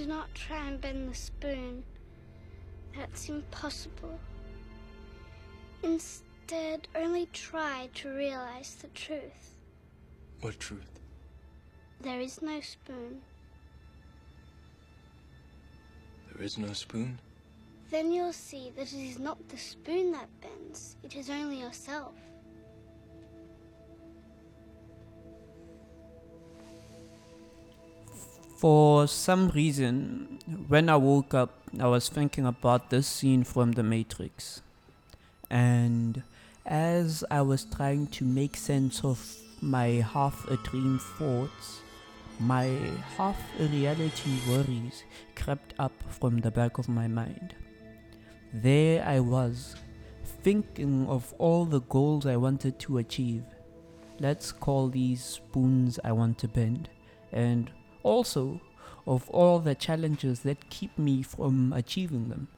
do not try and bend the spoon. That's impossible. Instead, only try to realize the truth. What truth? There is no spoon. There is no spoon? Then you'll see that it is not the spoon that bends, it is only yourself. For some reason, when I woke up, I was thinking about this scene from The Matrix. And as I was trying to make sense of my half a dream thoughts, my half a reality worries crept up from the back of my mind. There I was, thinking of all the goals I wanted to achieve. Let's call these spoons I want to bend, and also of all the challenges that keep me from achieving them.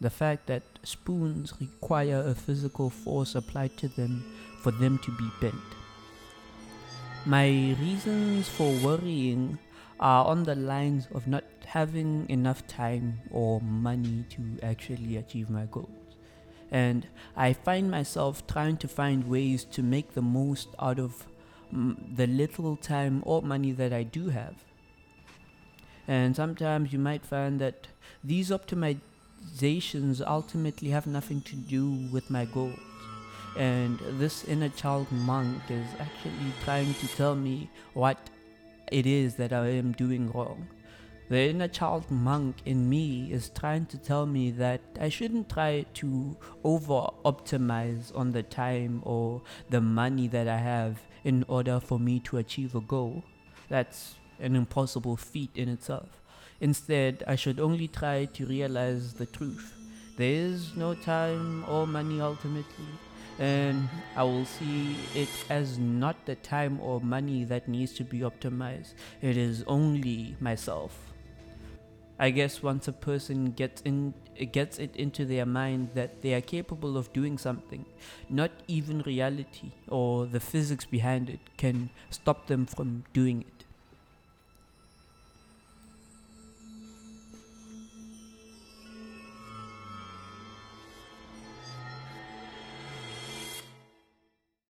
The fact that spoons require a physical force applied to them for them to be bent. My reasons for worrying are on the lines of not having enough time or money to actually achieve my goals. And I find myself trying to find ways to make the most out of mm, the little time or money that I do have. And sometimes you might find that these optimizations ultimately have nothing to do with my goals. And this inner child monk is actually trying to tell me what it is that I am doing wrong. The inner child monk in me is trying to tell me that I shouldn't try to over optimize on the time or the money that I have in order for me to achieve a goal. That's an impossible feat in itself. Instead, I should only try to realize the truth. There is no time or money ultimately, and I will see it as not the time or money that needs to be optimized. It is only myself. I guess once a person gets in gets it into their mind that they are capable of doing something, not even reality or the physics behind it can stop them from doing it.